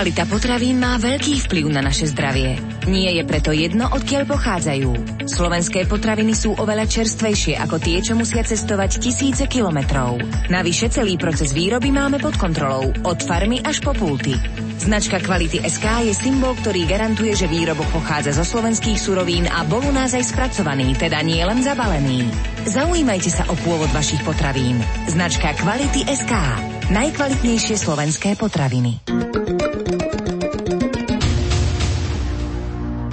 Kvalita potravín má veľký vplyv na naše zdravie. Nie je preto jedno, odkiaľ pochádzajú. Slovenské potraviny sú oveľa čerstvejšie ako tie, čo musia cestovať tisíce kilometrov. Navyše celý proces výroby máme pod kontrolou, od farmy až po pulty. Značka Kvality SK je symbol, ktorý garantuje, že výrobok pochádza zo slovenských surovín a bol u nás aj spracovaný, teda nie len zabalený. Zaujímajte sa o pôvod vašich potravín. Značka Kvality SK. Najkvalitnejšie slovenské potraviny.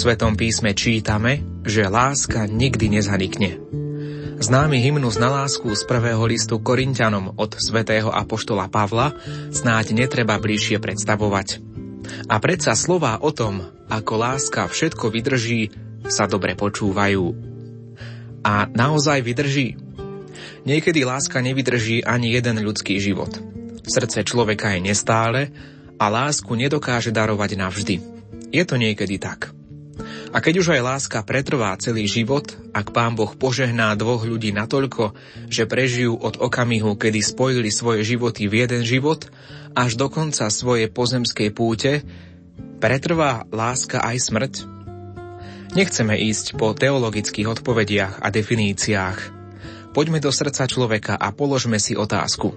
Svetom písme čítame, že láska nikdy nezanikne. Známy hymnus na lásku z prvého listu Korintianom od svätého Apoštola Pavla snáď netreba bližšie predstavovať. A predsa slová o tom, ako láska všetko vydrží, sa dobre počúvajú. A naozaj vydrží? Niekedy láska nevydrží ani jeden ľudský život. Srdce človeka je nestále a lásku nedokáže darovať navždy. Je to niekedy tak. A keď už aj láska pretrvá celý život, ak pán Boh požehná dvoch ľudí natoľko, že prežijú od okamihu, kedy spojili svoje životy v jeden život, až do konca svojej pozemskej púte, pretrvá láska aj smrť? Nechceme ísť po teologických odpovediach a definíciách. Poďme do srdca človeka a položme si otázku.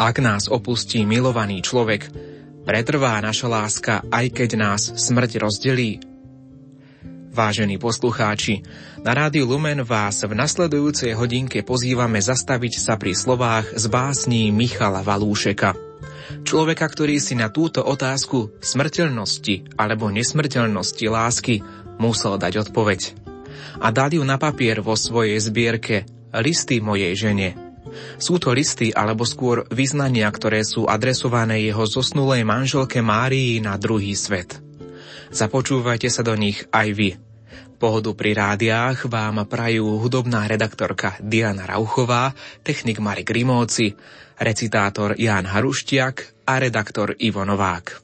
Ak nás opustí milovaný človek, pretrvá naša láska, aj keď nás smrť rozdelí? Vážení poslucháči, na rádiu Lumen vás v nasledujúcej hodinke pozývame zastaviť sa pri slovách z básní Michala Valúšeka. Človeka, ktorý si na túto otázku smrteľnosti alebo nesmrteľnosti lásky musel dať odpoveď. A dal ju na papier vo svojej zbierke Listy mojej žene. Sú to listy alebo skôr vyznania, ktoré sú adresované jeho zosnulej manželke Márii na druhý svet. Započúvajte sa do nich aj vy. Pohodu pri rádiách vám prajú hudobná redaktorka Diana Rauchová, technik Marek Rimóci, recitátor Jan Haruštiak a redaktor Ivo Novák.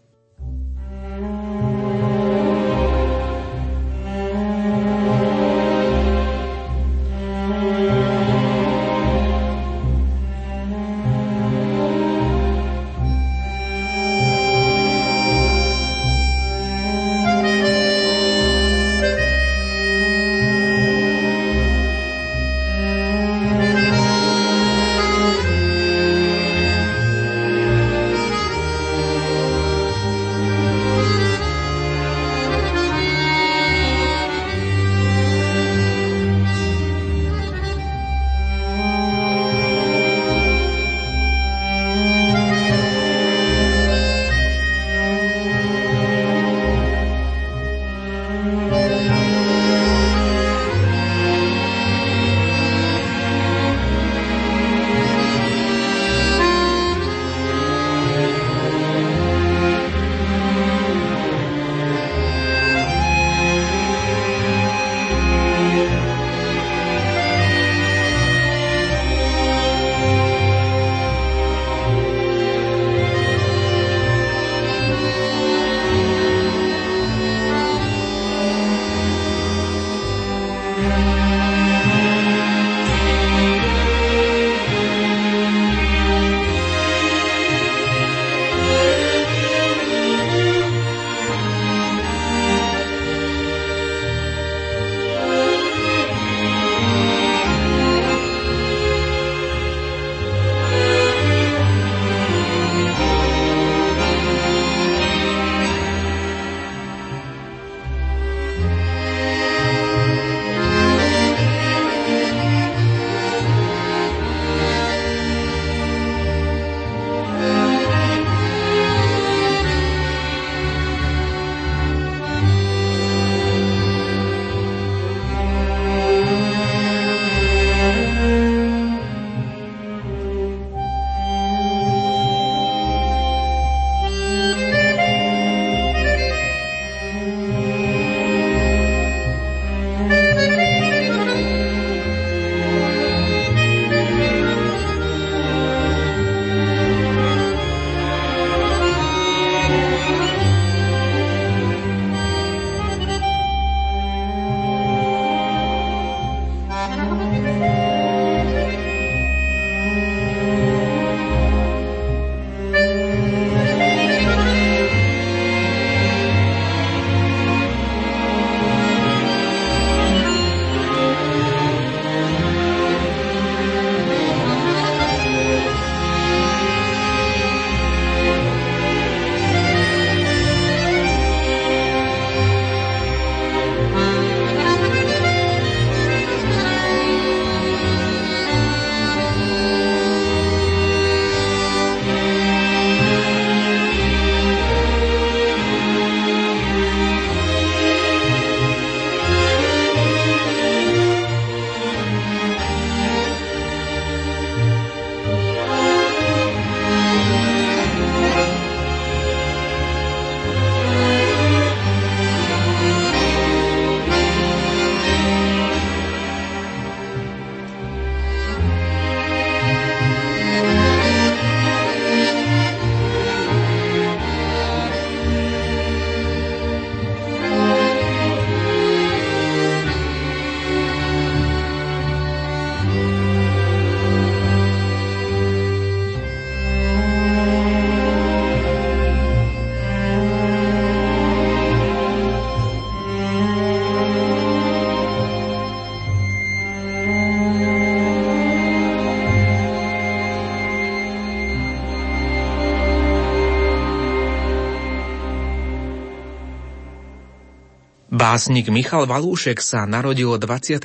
Básnik Michal Valúšek sa narodil 29.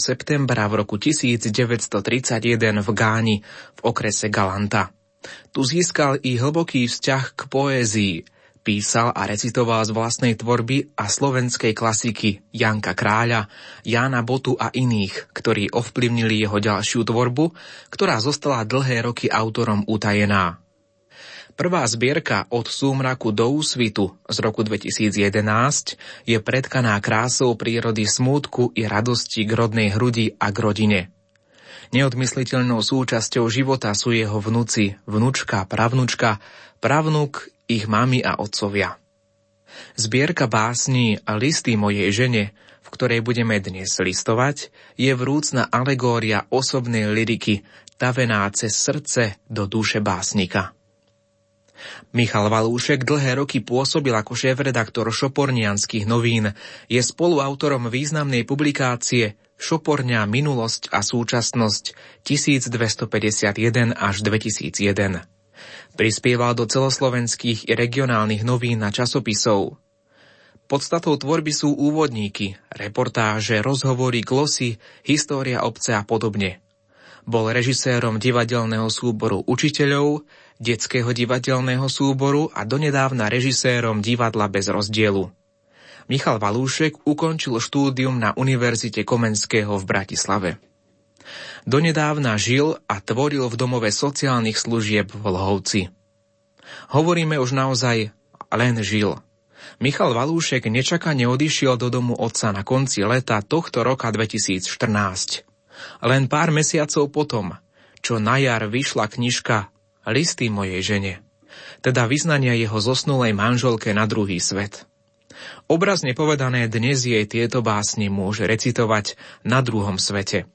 septembra v roku 1931 v Gáni v okrese Galanta. Tu získal i hlboký vzťah k poézii. Písal a recitoval z vlastnej tvorby a slovenskej klasiky Janka Kráľa, Jána Botu a iných, ktorí ovplyvnili jeho ďalšiu tvorbu, ktorá zostala dlhé roky autorom utajená. Prvá zbierka Od súmraku do úsvitu z roku 2011 je predkaná krásou prírody smútku i radosti k rodnej hrudi a k rodine. Neodmysliteľnou súčasťou života sú jeho vnúci, vnúčka, pravnúčka, pravnúk, ich mami a otcovia. Zbierka básní Listy mojej žene, v ktorej budeme dnes listovať, je vrúcna alegória osobnej liriky, tavená cez srdce do duše básnika. Michal Valúšek dlhé roky pôsobil ako šéf-redaktor Šopornianských novín. Je spoluautorom významnej publikácie Šoporňa minulosť a súčasnosť 1251 až 2001. Prispieval do celoslovenských i regionálnych novín a časopisov. Podstatou tvorby sú úvodníky, reportáže, rozhovory, glosy, história obce a podobne. Bol režisérom divadelného súboru učiteľov, detského divadelného súboru a donedávna režisérom divadla bez rozdielu. Michal Valúšek ukončil štúdium na Univerzite Komenského v Bratislave. Donedávna žil a tvoril v domove sociálnych služieb v Lhovci. Hovoríme už naozaj len žil. Michal Valúšek nečakane odišiel do domu otca na konci leta tohto roka 2014. Len pár mesiacov potom, čo na jar vyšla knižka listy mojej žene, teda vyznania jeho zosnulej manželke na druhý svet. Obrazne povedané, dnes jej tieto básne môže recitovať na druhom svete.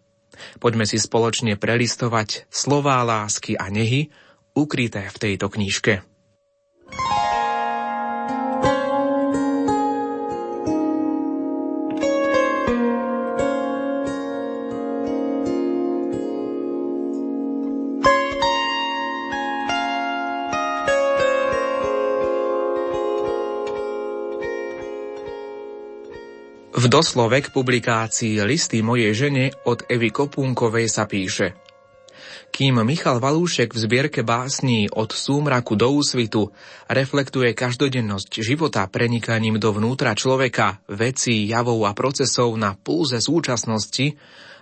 Poďme si spoločne prelistovať slová lásky a nehy ukryté v tejto knižke. V doslove k publikácii Listy mojej žene od Evy Kopúnkovej sa píše Kým Michal Valúšek v zbierke básní od súmraku do úsvitu reflektuje každodennosť života prenikaním dovnútra človeka, vecí, javov a procesov na púze súčasnosti,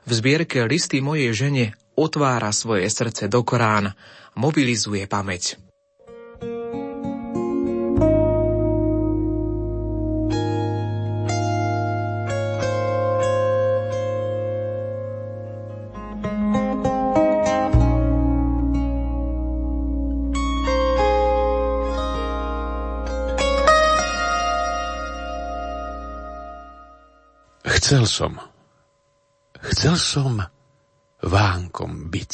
v zbierke Listy mojej žene otvára svoje srdce do Korán, mobilizuje pamäť. Chcel som, chcel som vánkom byť,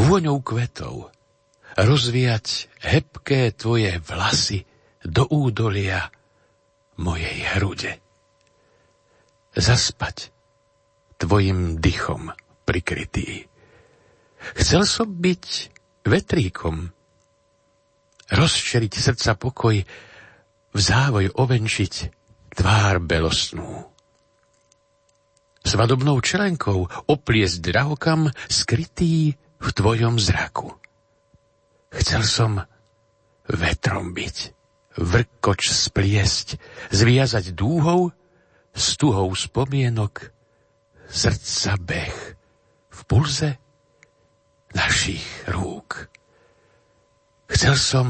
vôňou kvetov, rozvíjať hebké tvoje vlasy do údolia mojej hrude. Zaspať tvojim dychom prikrytý. Chcel som byť vetríkom, rozšeriť srdca pokoj, v závoj ovenčiť tvár belostnú. Svadobnou čelenkou opliesť drahokam skrytý v tvojom zraku. Chcel som vetrom byť, vrkoč spliesť, zviazať dúhou, s tuhou spomienok, srdca beh v pulze našich rúk. Chcel som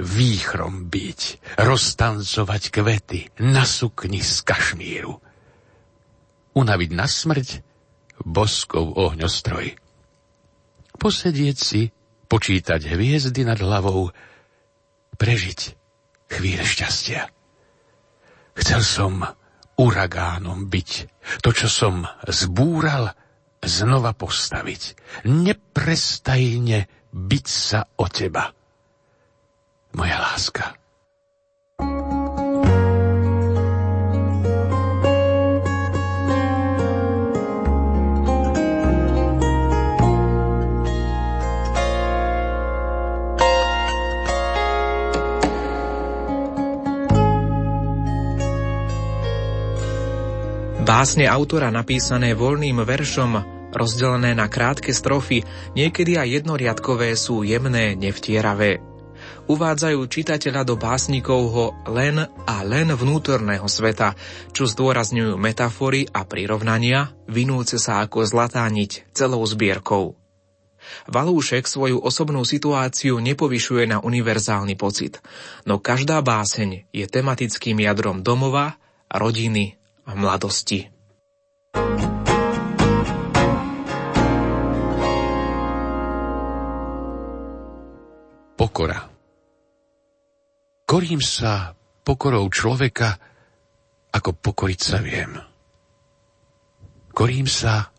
výchrom byť, roztancovať kvety na sukni z kašmíru. Unaviť na smrť boskov ohňostroj. Posedieť si počítať hviezdy nad hlavou, prežiť chvíle šťastia. Chcel som uragánom byť, to, čo som zbúral, znova postaviť. Neprestajne byť sa o teba. Moja láska. Básne autora napísané voľným veršom, rozdelené na krátke strofy, niekedy aj jednoriadkové sú jemné, nevtieravé. Uvádzajú čitateľa do básnikovho len a len vnútorného sveta, čo zdôrazňujú metafory a prirovnania, vinúce sa ako zlatá niť celou zbierkou. Valúšek svoju osobnú situáciu nepovyšuje na univerzálny pocit, no každá báseň je tematickým jadrom domova, rodiny a mladosti. Pokora Korím sa pokorou človeka, ako pokoriť sa viem. Korím sa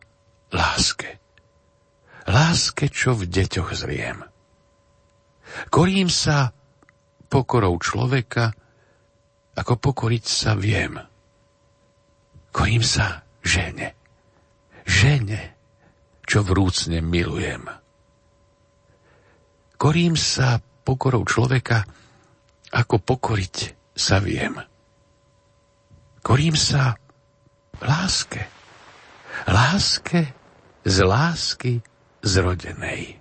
láske. Láske, čo v deťoch zriem. Korím sa pokorou človeka, ako pokoriť sa viem. Kojím sa žene. Žene, čo vrúcne milujem. Korím sa pokorou človeka, ako pokoriť sa viem. Korím sa láske. Láske z lásky zrodenej.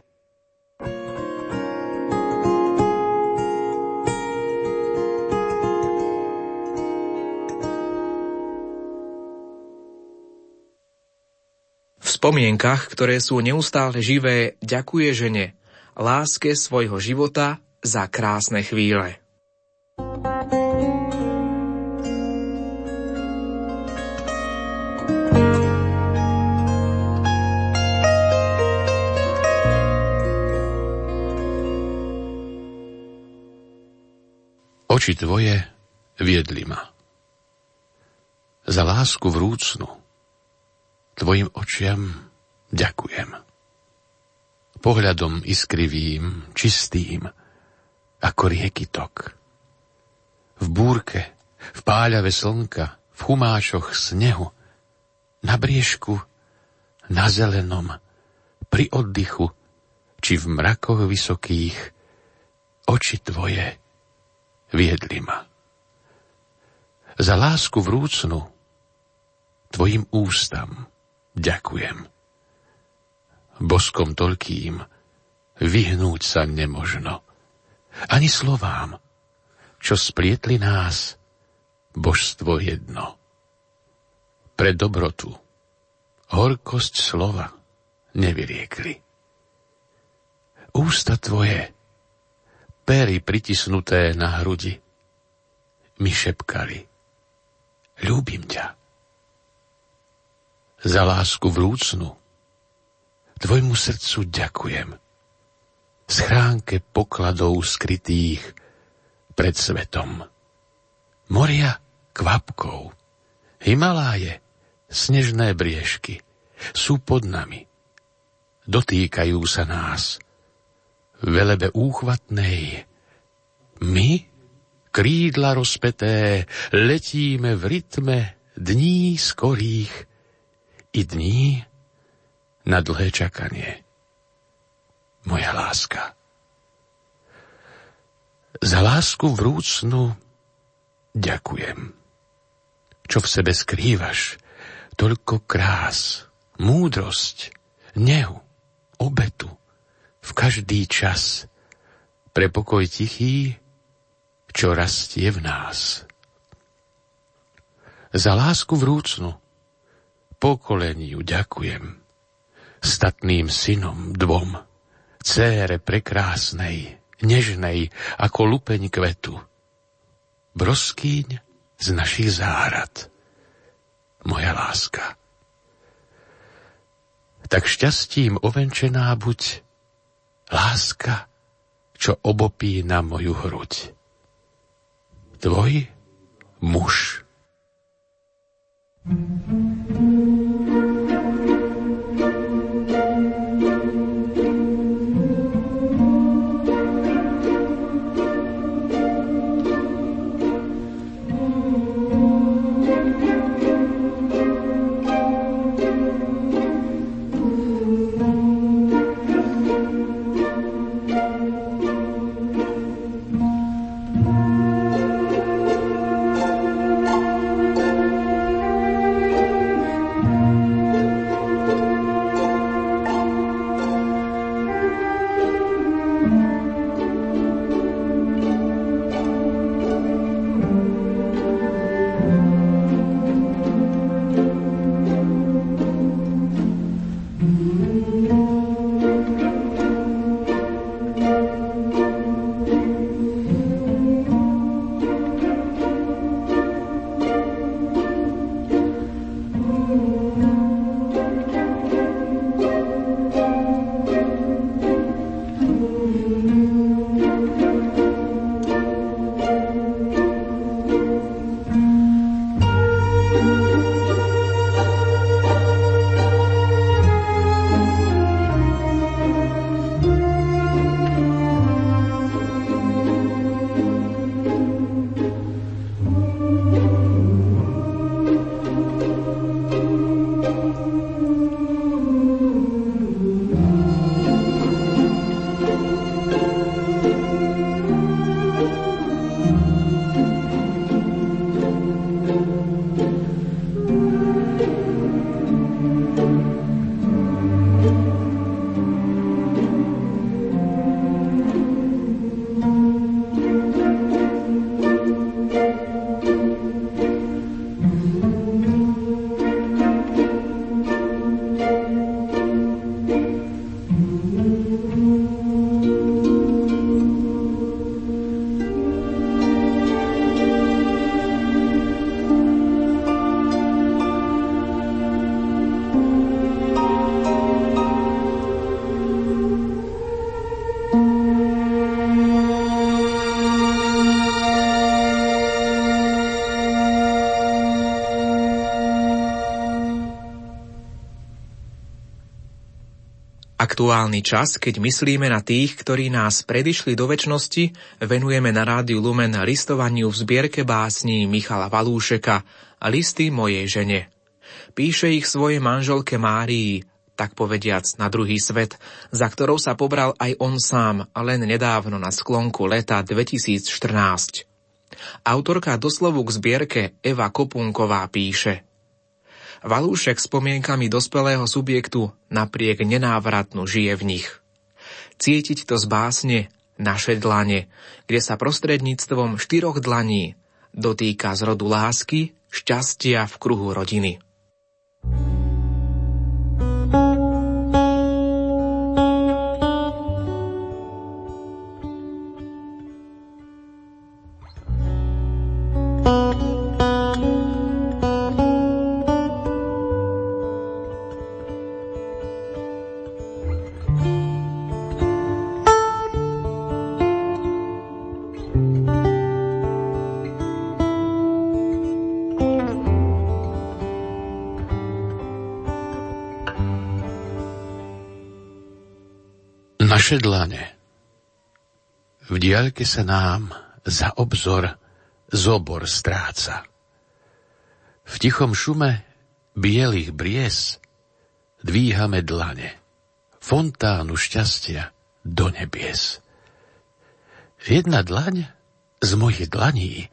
Spomienkach, ktoré sú neustále živé, ďakuje žene, láske svojho života za krásne chvíle. Oči tvoje viedli ma. Za lásku vrúcnu Tvojim očiam ďakujem. Pohľadom iskrivým, čistým, ako rieky tok. V búrke, v páľave slnka, v chumášoch snehu, na briežku, na zelenom, pri oddychu, či v mrakoch vysokých, oči tvoje viedli ma. Za lásku vrúcnu, tvojim ústam, ďakujem. Boskom toľkým vyhnúť sa nemožno. Ani slovám, čo splietli nás, božstvo jedno. Pre dobrotu, horkosť slova nevyriekli. Ústa tvoje, pery pritisnuté na hrudi, mi šepkali. Ľúbim ťa za lásku vrúcnu. Tvojmu srdcu ďakujem. Schránke pokladov skrytých pred svetom. Moria kvapkov Himaláje, snežné briežky, sú pod nami. Dotýkajú sa nás. Velebe úchvatnej. My, krídla rozpeté, letíme v rytme dní skorých i dní na dlhé čakanie. Moja láska. Za lásku vrúcnu ďakujem čo v sebe skrývaš, toľko krás, múdrosť, nehu, obetu, v každý čas, pre pokoj tichý, čo rastie v nás. Za lásku vrúcnu, pokoleniu ďakujem, statným synom dvom, cére prekrásnej, nežnej ako lupeň kvetu, broskýň z našich záhrad. Moja láska. Tak šťastím ovenčená buď láska, čo obopí na moju hruď. Tvoj muž. thank you Aktuálny čas, keď myslíme na tých, ktorí nás predišli do väčšnosti, venujeme na rádiu Lumen listovaniu v zbierke básní Michala Valúšeka a listy mojej žene. Píše ich svojej manželke Márii, tak povediac na druhý svet, za ktorou sa pobral aj on sám len nedávno na sklonku leta 2014. Autorka doslovu k zbierke Eva Kopunková píše – Valúšek spomienkami dospelého subjektu napriek nenávratnu žije v nich. Cítiť to z básne naše dlane, kde sa prostredníctvom štyroch dlaní dotýka zrodu lásky, šťastia v kruhu rodiny. Naše dlane. V diaľke sa nám za obzor zobor stráca. V tichom šume bielých bries dvíhame dlane, fontánu šťastia do nebies. Jedna dlaň z mojich dlaní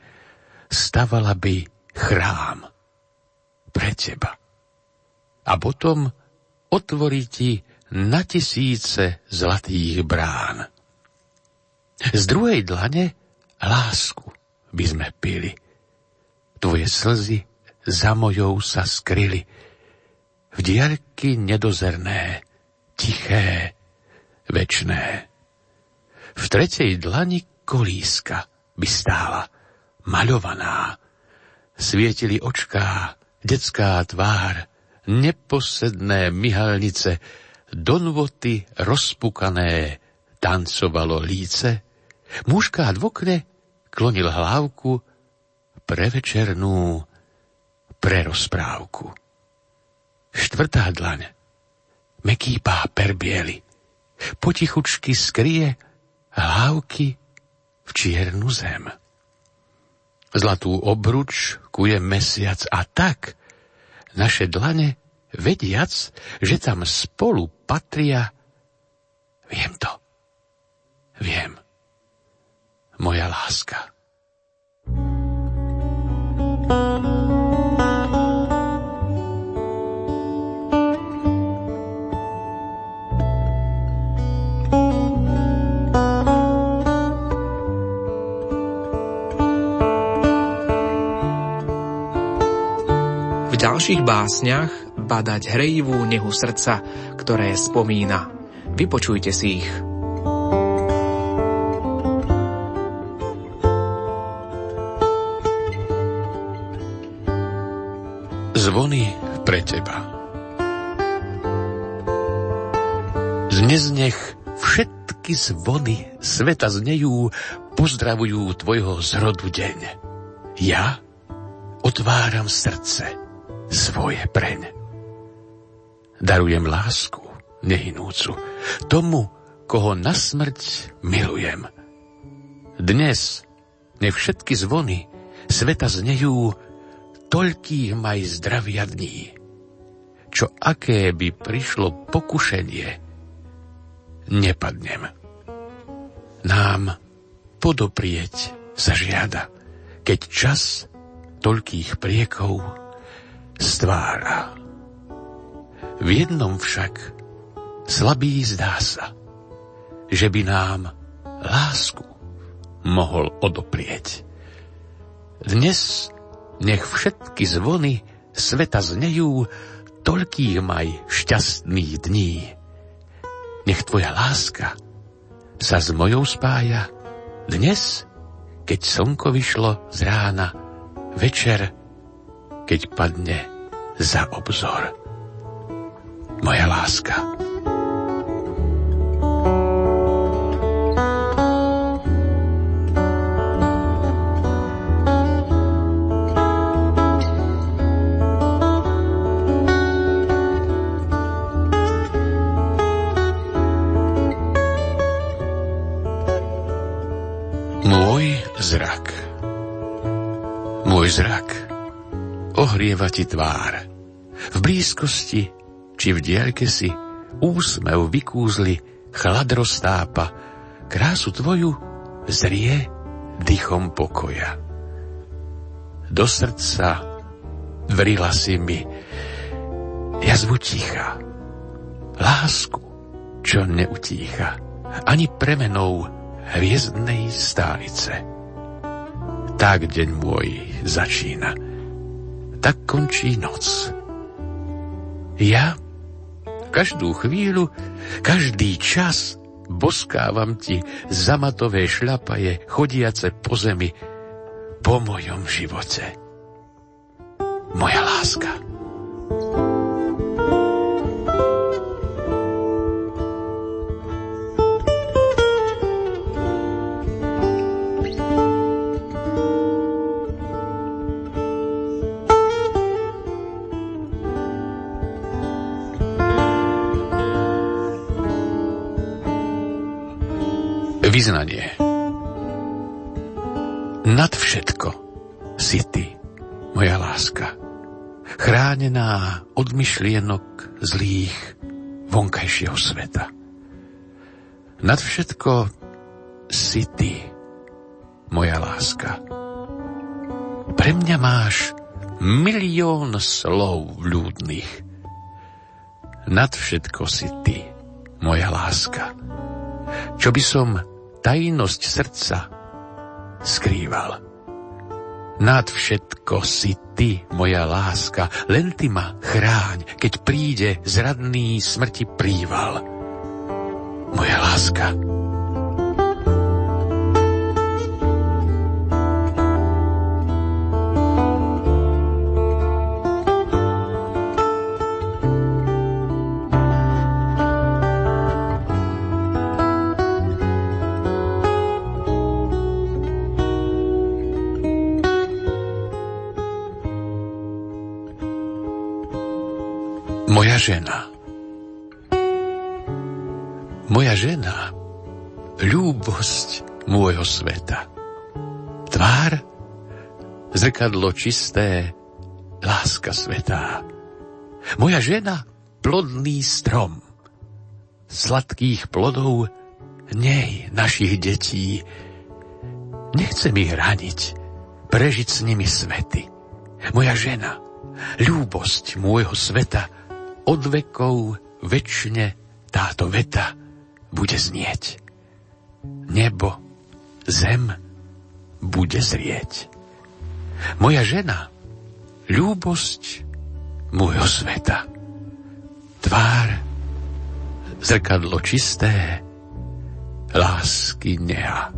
stavala by chrám pre teba. A potom otvorí ti na tisíce zlatých brán. Z druhej dlane lásku by sme pili. Tvoje slzy za mojou sa skryli. V diaľky nedozerné, tiché, večné. V tretej dlani kolíska by stála, maľovaná. Svietili očká, detská tvár, neposedné myhalnice, donvoty rozpukané, tancovalo líce, mužka v okne klonil hlávku pre večernú prerozprávku. Štvrtá dlaň, meký páper biely, potichučky skrie hlávky v čiernu zem. Zlatú obruč kuje mesiac a tak naše dlane vediac, že tam spolu patria. Viem to. Viem. Moja láska. V ďalších básniach badať hrejivú nehu srdca, ktoré spomína. Vypočujte si ich. Zvony pre teba. Dnes nech všetky zvony sveta znejú, pozdravujú tvojho zrodu deň. Ja otváram srdce svoje preň. Darujem lásku nehynúcu tomu, koho na smrť milujem. Dnes nech všetky zvony sveta znejú, toľkých maj zdravia dní. Čo aké by prišlo pokušenie, nepadnem. Nám podoprieť sa žiada, keď čas toľkých priekov stvára. V jednom však slabý zdá sa, že by nám lásku mohol odoprieť. Dnes nech všetky zvony sveta znejú, toľkých maj šťastných dní. Nech tvoja láska sa s mojou spája dnes, keď slnko vyšlo z rána, večer, keď padne za obzor moja láska. Zrak. Môj zrak ohrieva ti tvár. V blízkosti či v diaľke si úsmev vykúzli, chlad roztápa, krásu tvoju zrie dychom pokoja. Do srdca vrila si mi jazvu ticha, lásku, čo neutícha, ani premenou hviezdnej stálice. Tak deň môj začína, tak končí noc. Ja Každú chvíľu, každý čas boskávam ti zamatové šľapaje chodiace po zemi, po mojom živote. Moja láska. Vyznanie Nad všetko si ty, moja láska, chránená od myšlienok zlých vonkajšieho sveta. Nad všetko si ty, moja láska. Pre mňa máš milión slov ľudných. Nad všetko si ty, moja láska. Čo by som tajnosť srdca skrýval. Nad všetko si ty, moja láska, len ty ma chráň, keď príde zradný smrti príval. Moja láska, žena. Moja žena, ľúbosť môjho sveta. Tvár, zrkadlo čisté, láska svetá. Moja žena, plodný strom, sladkých plodov, nej našich detí. Nechcem ich raniť, prežiť s nimi svety. Moja žena, ľúbosť môjho sveta, od vekov väčšine táto veta bude znieť. Nebo, zem bude zrieť. Moja žena, ľúbosť môjho sveta. Tvár, zrkadlo čisté, lásky neha.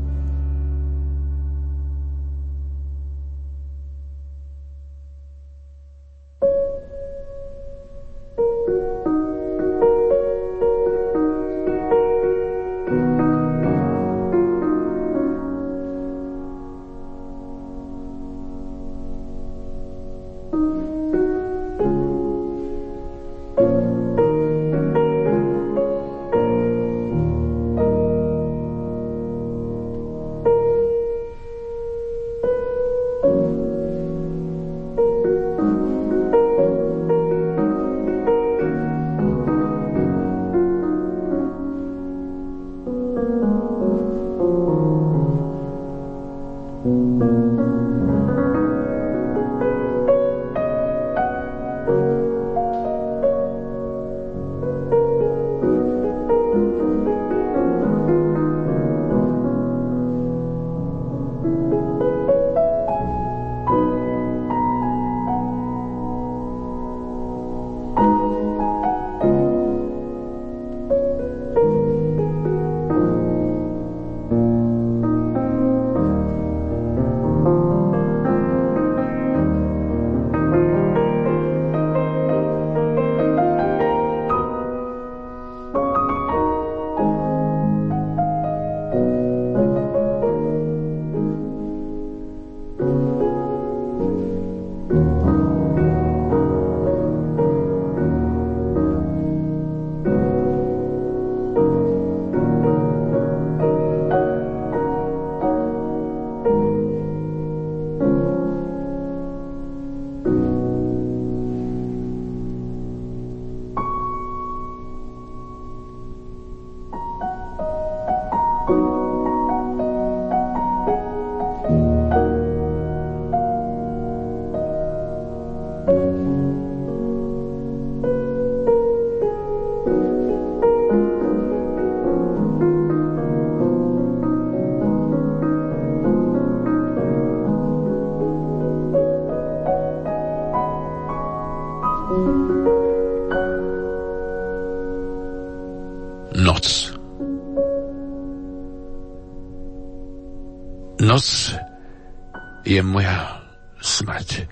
Je moja smrť.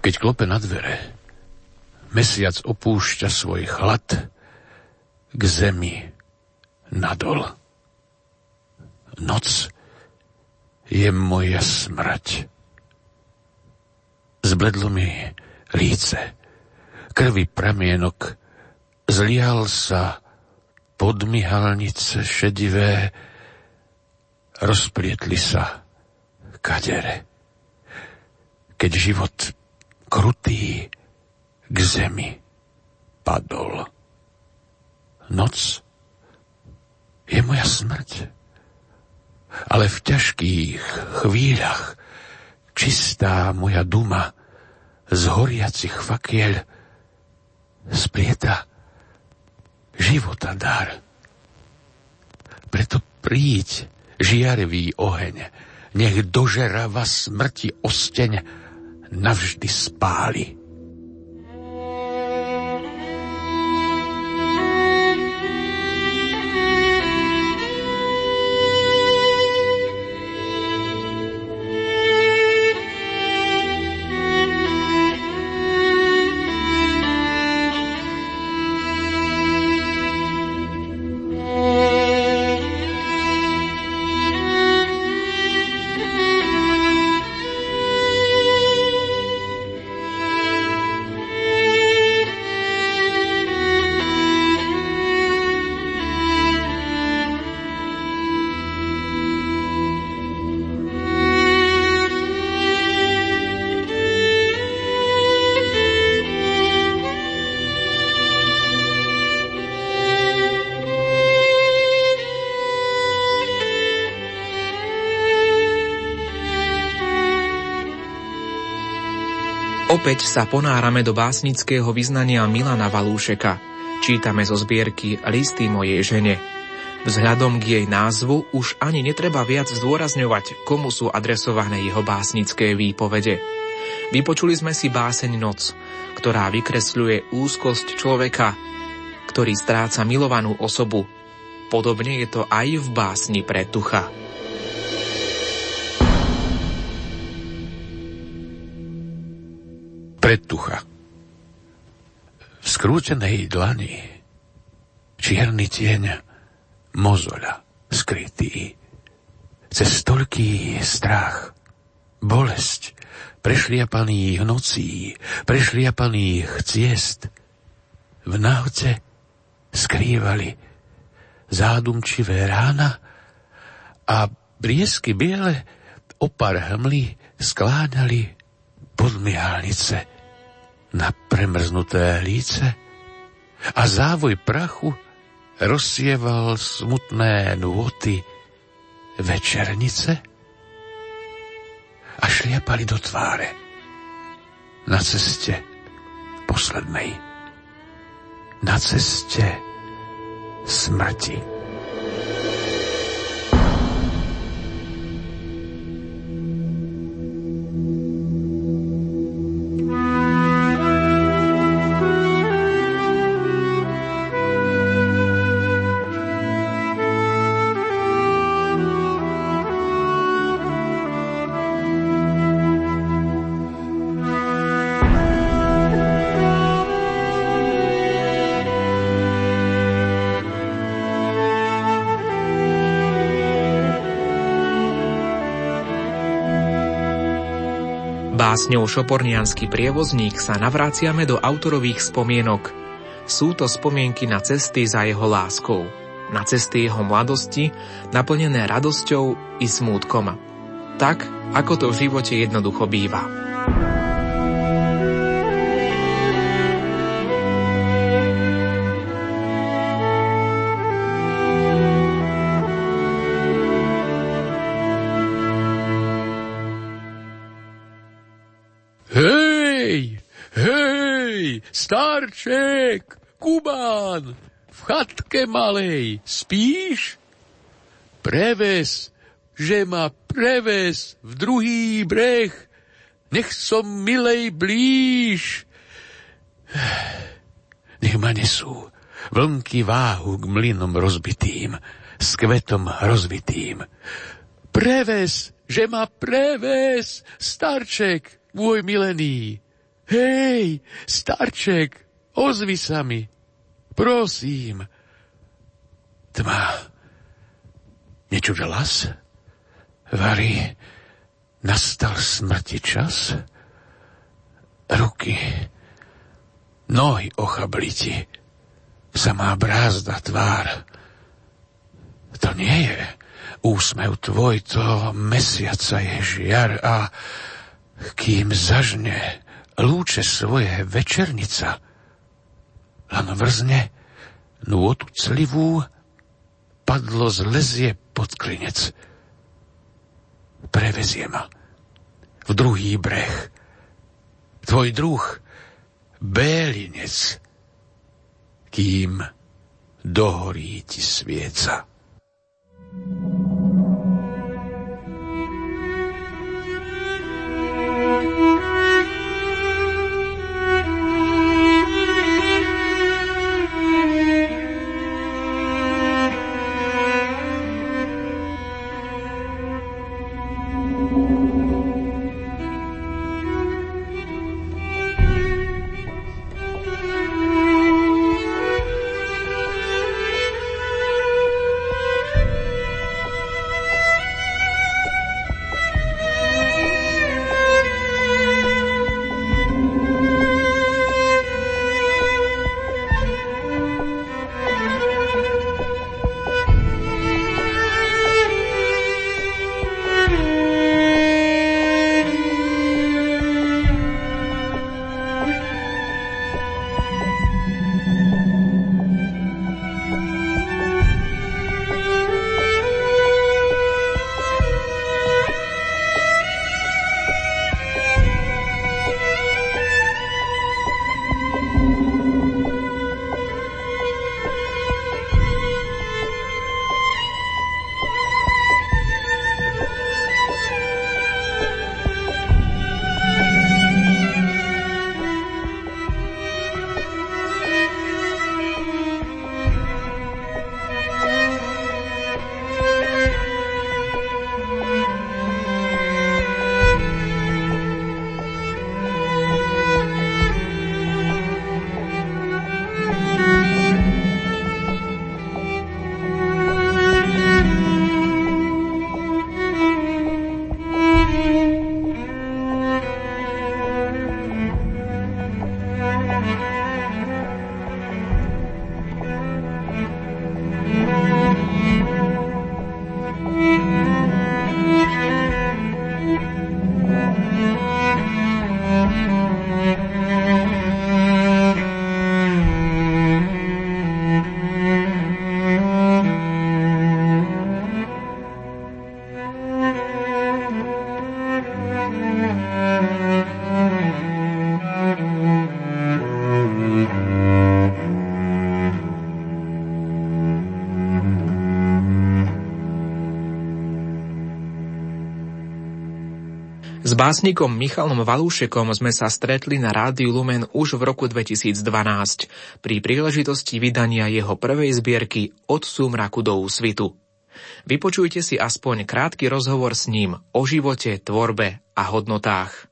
Keď klope na dvere, mesiac opúšťa svoj chlad k zemi nadol. Noc je moja smrť. Zbledlo mi líce, krvi pramienok, zlial sa podmihalnice šedivé, rozplietli sa kadere, keď život krutý k zemi padol. Noc je moja smrť. Ale v ťažkých chvíľach čistá moja duma z horiacich fakiel splieta života dar. Preto príď, žiarivý oheň, nech dožerava smrti osteň navždy spáli. Opäť sa ponárame do básnického vyznania Milana Valúšeka. Čítame zo zbierky Listy mojej žene. Vzhľadom k jej názvu už ani netreba viac zdôrazňovať, komu sú adresované jeho básnické výpovede. Vypočuli sme si báseň Noc, ktorá vykresľuje úzkosť človeka, ktorý stráca milovanú osobu. Podobne je to aj v básni pre tucha. Predtucha. V skrútenej dlani čierny tieň mozoľa skrytý. Cez toľký strach, bolesť, prešliapaných nocí, prešliapaných ciest, v náhoce skrývali zádumčivé rána a briesky biele opar hmly skláňali podmihalnice na premrznuté líce a závoj prachu rozsieval smutné nôty večernice a šliapali do tváre na ceste poslednej, na ceste smrti. Básňou Šopornianský prievozník sa navráciame do autorových spomienok. Sú to spomienky na cesty za jeho láskou, na cesty jeho mladosti, naplnené radosťou i smútkom. Tak, ako to v živote jednoducho býva. Starček, Kubán, v chatke malej, spíš? Preves, že ma preves v druhý breh, nech som milej blíž. Nech ma nesú vlnky váhu k mlynom rozbitým, s kvetom rozbitým. Preves, že ma preves, starček, môj milený, Hej, starček, ozvi sa mi. Prosím. Tma. Nečuť hlas? Vary, nastal smrti čas? Ruky, nohy ochabli samá brázda tvár. To nie je Úsmev tvoj to mesiaca je žiar a kým zažne lúče svoje večernica, len vrzne nôtu clivú, padlo z lezie pod klinec. Prevezie ma v druhý breh. Tvoj druh, bélinec, kým dohorí ti svieca. Básnikom Michalom Valúšekom sme sa stretli na Rádiu Lumen už v roku 2012 pri príležitosti vydania jeho prvej zbierky Od súmraku do úsvitu. Vypočujte si aspoň krátky rozhovor s ním o živote, tvorbe a hodnotách.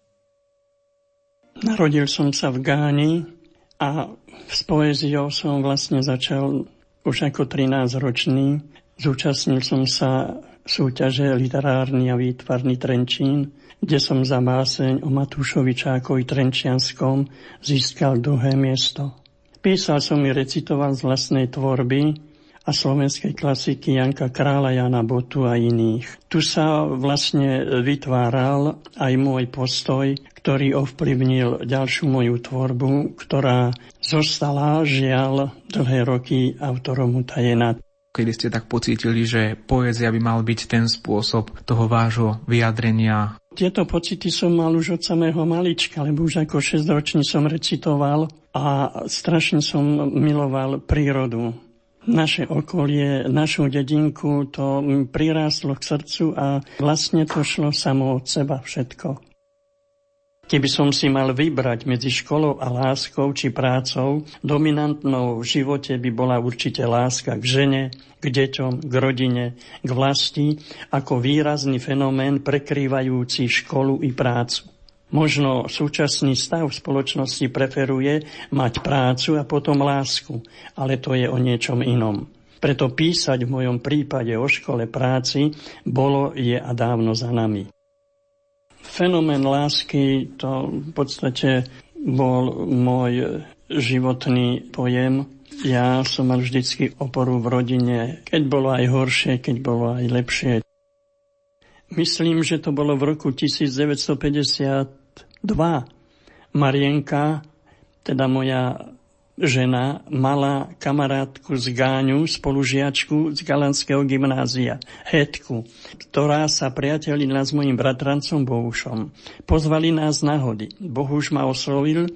Narodil som sa v Gáni a s poéziou som vlastne začal už ako 13-ročný. Zúčastnil som sa súťaže Literárny a výtvarný Trenčín kde som za báseň o Matúšovi Čákovi Trenčianskom získal druhé miesto. Písal som i recitoval z vlastnej tvorby a slovenskej klasiky Janka Krála, Jana Botu a iných. Tu sa vlastne vytváral aj môj postoj, ktorý ovplyvnil ďalšiu moju tvorbu, ktorá zostala žiaľ dlhé roky autorom utajená kedy ste tak pocítili, že poézia by mal byť ten spôsob toho vášho vyjadrenia? Tieto pocity som mal už od samého malička, lebo už ako 6-ročný som recitoval a strašne som miloval prírodu. Naše okolie, našu dedinku, to prirástlo k srdcu a vlastne to šlo samo od seba všetko. Keby som si mal vybrať medzi školou a láskou či prácou, dominantnou v živote by bola určite láska k žene, k deťom, k rodine, k vlasti, ako výrazný fenomén prekrývajúci školu i prácu. Možno súčasný stav spoločnosti preferuje mať prácu a potom lásku, ale to je o niečom inom. Preto písať v mojom prípade o škole práci bolo, je a dávno za nami. Fenomén lásky to v podstate bol môj životný pojem Ja som mal vždycky oporu v rodine, keď bolo aj horšie, keď bolo aj lepšie. Myslím, že to bolo v roku 1952. Marienka, teda moja žena mala kamarátku z Gáňu, spolužiačku z Galanského gymnázia, Hetku, ktorá sa priatelila s mojim bratrancom Bohušom. Pozvali nás na hody. Bohuš ma oslovil,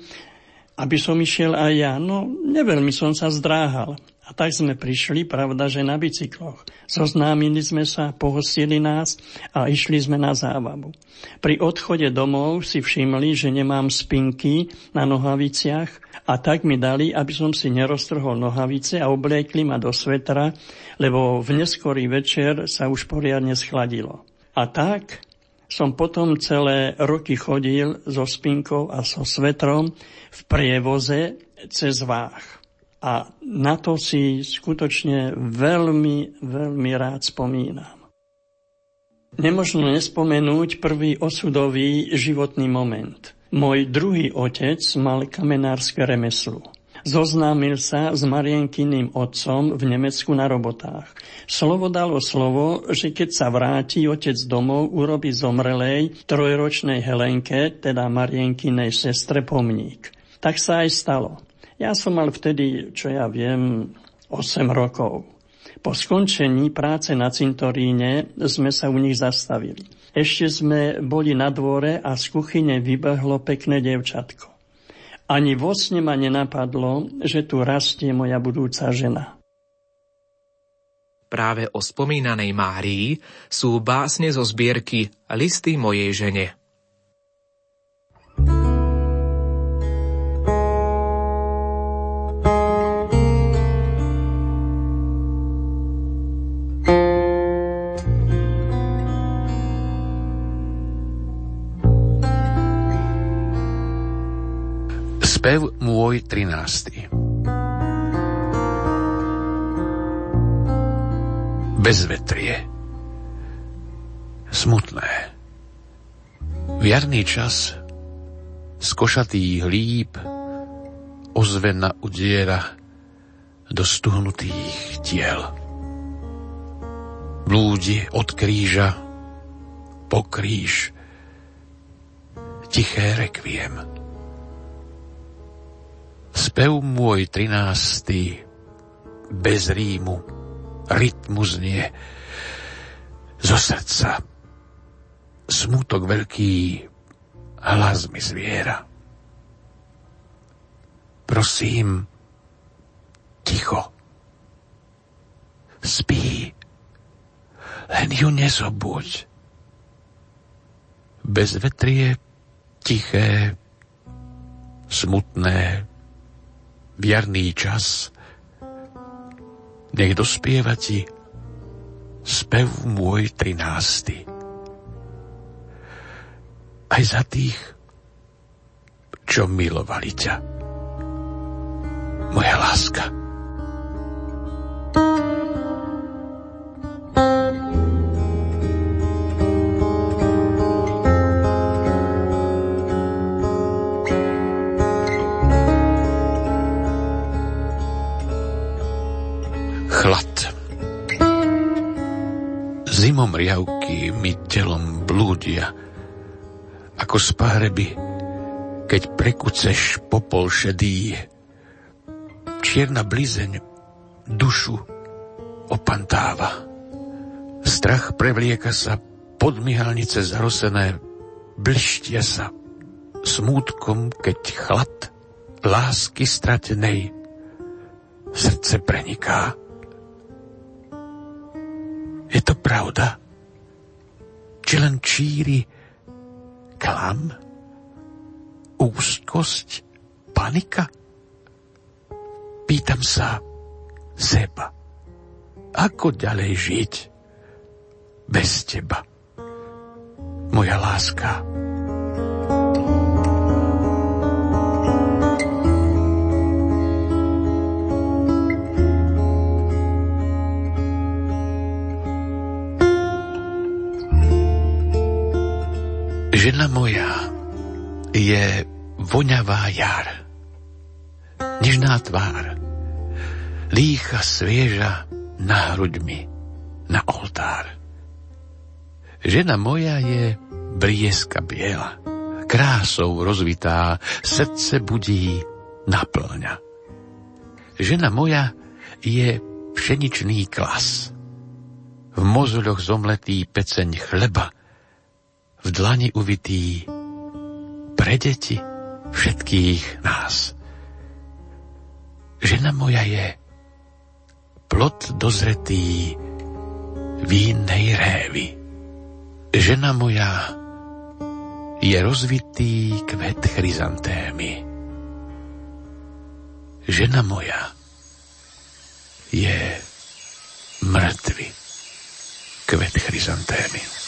aby som išiel aj ja. No, neveľmi som sa zdráhal. A tak sme prišli, pravda, že na bicykloch. Zoznámili sme sa, pohostili nás a išli sme na zábavu. Pri odchode domov si všimli, že nemám spinky na nohaviciach a tak mi dali, aby som si neroztrhol nohavice a obliekli ma do svetra, lebo v neskorý večer sa už poriadne schladilo. A tak som potom celé roky chodil so spinkou a so svetrom v prievoze cez váh. A na to si skutočne veľmi, veľmi rád spomínam. Nemožno nespomenúť prvý osudový životný moment. Môj druhý otec mal kamenárske remeslo. Zoznámil sa s Marienkyným otcom v Nemecku na robotách. Slovo dalo slovo, že keď sa vráti otec domov, urobí zomrelej trojročnej Helenke, teda Marienkynej sestre, pomník. Tak sa aj stalo. Ja som mal vtedy, čo ja viem, 8 rokov. Po skončení práce na cintoríne sme sa u nich zastavili. Ešte sme boli na dvore a z kuchyne vybehlo pekné devčatko. Ani vo sne ma nenapadlo, že tu rastie moja budúca žena. Práve o spomínanej Márii sú básne zo zbierky Listy mojej žene. Môj 13. Bezvetrie. Smutné. V jarný čas z košatých líp ozvena udiera do stuhnutých tiel. Blúdi od kríža po kríž tiché rekviem Spev môj trináctý, bez rímu, rytmu znie, zo srdca. Smutok veľký, hlas mi zviera. Prosím, ticho. Spí, len ju nezobuď. Bez vetrie, tiché, smutné, v jarný čas, nech dospieva ti spev môj trinásty. Aj za tých, čo milovali ťa. Moja láska. Zimom riavky mi telom blúdia, ako z pahreby, keď prekuceš popol šedý. Čierna blizeň dušu opantáva. Strach prevlieka sa, podmihalnice zarosené, blištia sa smútkom, keď chlad lásky stratenej srdce preniká. Je to pravda? Či len číri klam? Úzkosť? Panika? Pýtam sa seba. Ako ďalej žiť bez teba? Moja láska. Žena moja je voňavá jar, nežná tvár, lícha svieža na hruďmi, na oltár. Žena moja je brieska biela, krásou rozvitá, srdce budí, naplňa. Žena moja je pšeničný klas. V mozuľoch zomletý peceň chleba, v dlani uvitý pre deti všetkých nás. Žena moja je plot dozretý vínnej révy. Žena moja je rozvitý kvet chryzantémy. Žena moja je mŕtvy kvet chryzantémy.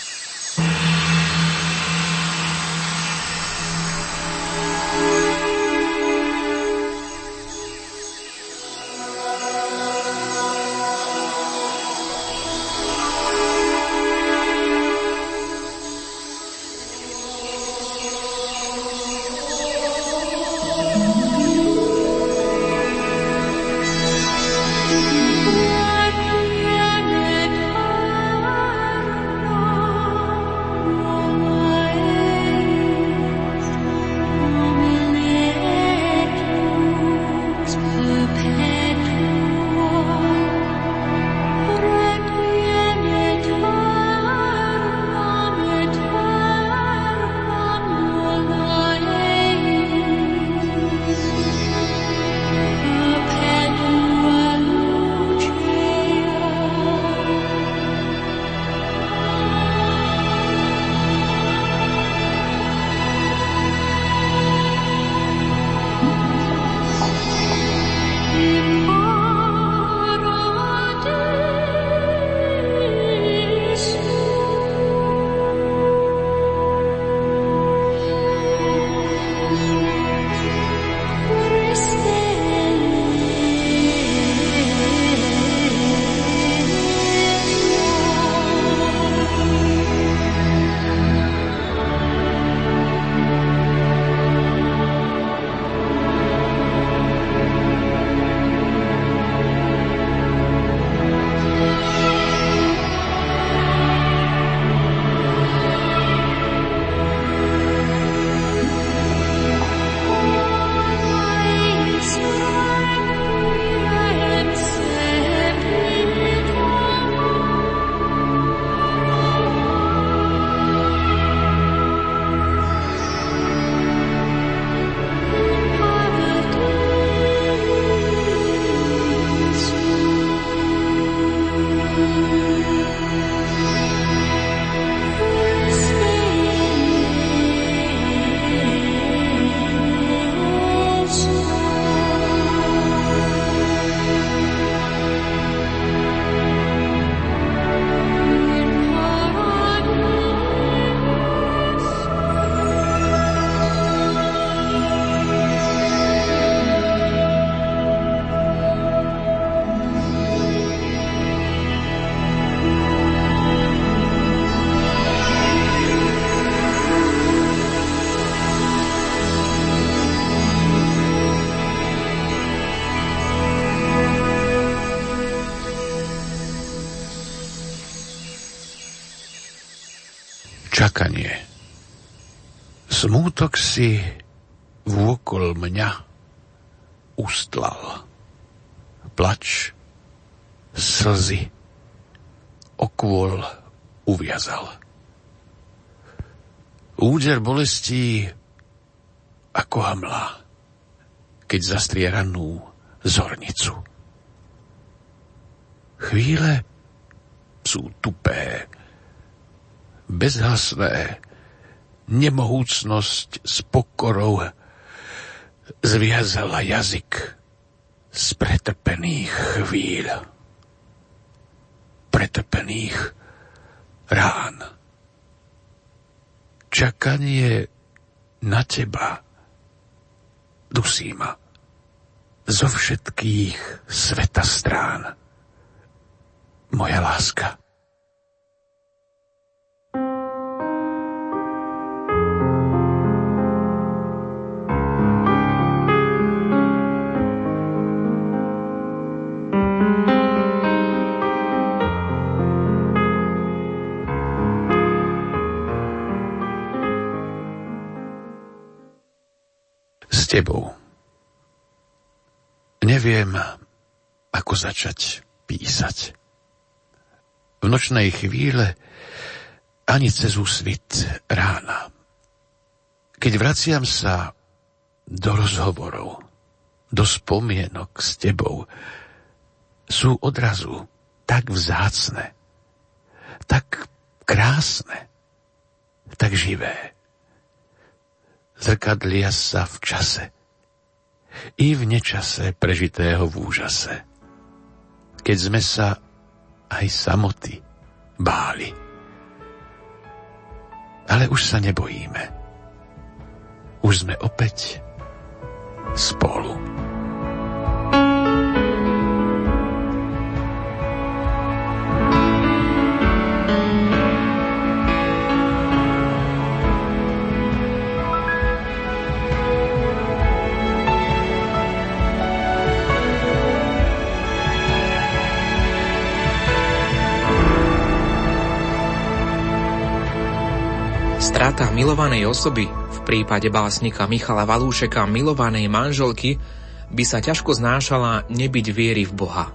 Smútok si vôkol mňa ustlal. Plač, slzy, okôl uviazal. Úder bolestí ako hamla, keď zastrie rannú zornicu. Chvíle sú tupé, bezhasné, nemohúcnosť s pokorou zviazala jazyk z pretrpených chvíľ, pretrpených rán. Čakanie na teba dusí ma zo všetkých sveta strán. Moja láska. Tebou. Neviem, ako začať písať. V nočnej chvíle ani cez úsvit rána. Keď vraciam sa do rozhovorov, do spomienok s tebou, sú odrazu tak vzácne, tak krásne, tak živé. Zrkadlia sa v čase i v nečase prežitého v úžase. Keď sme sa aj samoty báli. Ale už sa nebojíme. Už sme opäť spolu. Strata milovanej osoby, v prípade básnika Michala Valúšeka milovanej manželky, by sa ťažko znášala nebyť viery v Boha.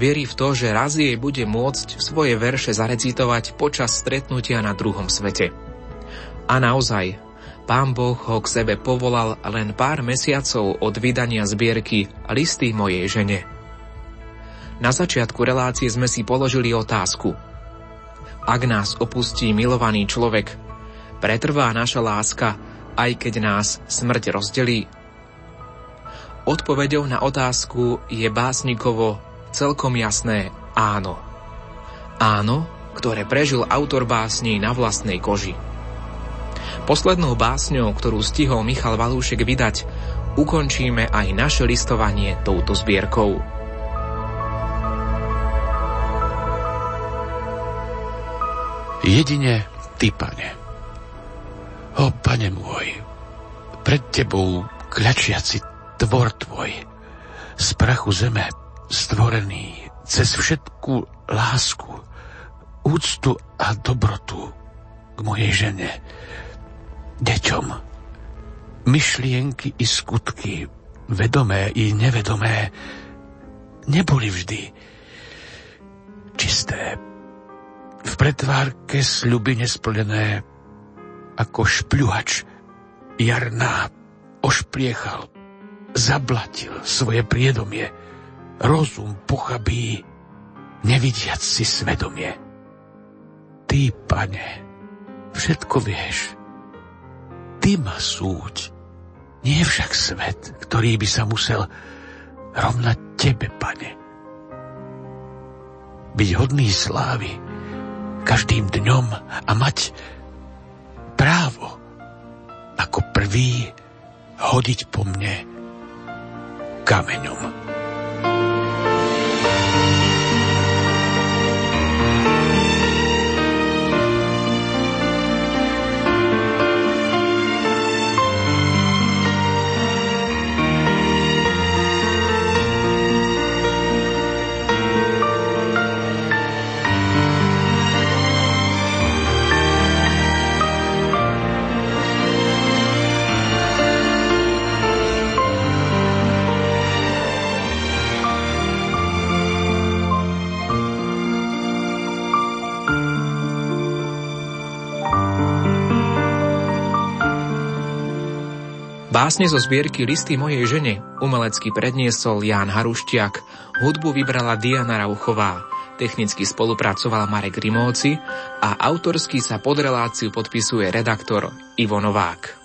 Viery v to, že raz jej bude môcť svoje verše zarecitovať počas stretnutia na druhom svete. A naozaj, pán Boh ho k sebe povolal len pár mesiacov od vydania zbierky Listy mojej žene. Na začiatku relácie sme si položili otázku. Ak nás opustí milovaný človek, pretrvá naša láska, aj keď nás smrť rozdelí? Odpovedou na otázku je básnikovo celkom jasné áno. Áno, ktoré prežil autor básni na vlastnej koži. Poslednou básňou, ktorú stihol Michal Valúšek vydať, ukončíme aj naše listovanie touto zbierkou. Jedine ty, pane. O, pane môj, pred tebou kľačiaci tvor tvoj, z prachu zeme stvorený, cez všetku lásku, úctu a dobrotu k mojej žene, deťom. Myšlienky i skutky, vedomé i nevedomé, neboli vždy čisté. V pretvárke sľuby nesplnené ako špľuhač jarná ošpliechal, zablatil svoje priedomie, rozum pochabí, nevidiac si svedomie. Ty, pane, všetko vieš. Ty ma súď, nie však svet, ktorý by sa musel rovnať tebe, pane. Byť hodný slávy každým dňom a mať právo ako prvý hodiť po mne kameňom. Básne zo zbierky Listy mojej žene umelecky predniesol Ján Haruštiak, hudbu vybrala Diana Rauchová, technicky spolupracoval Marek Rimóci a autorsky sa pod reláciu podpisuje redaktor Ivo Novák.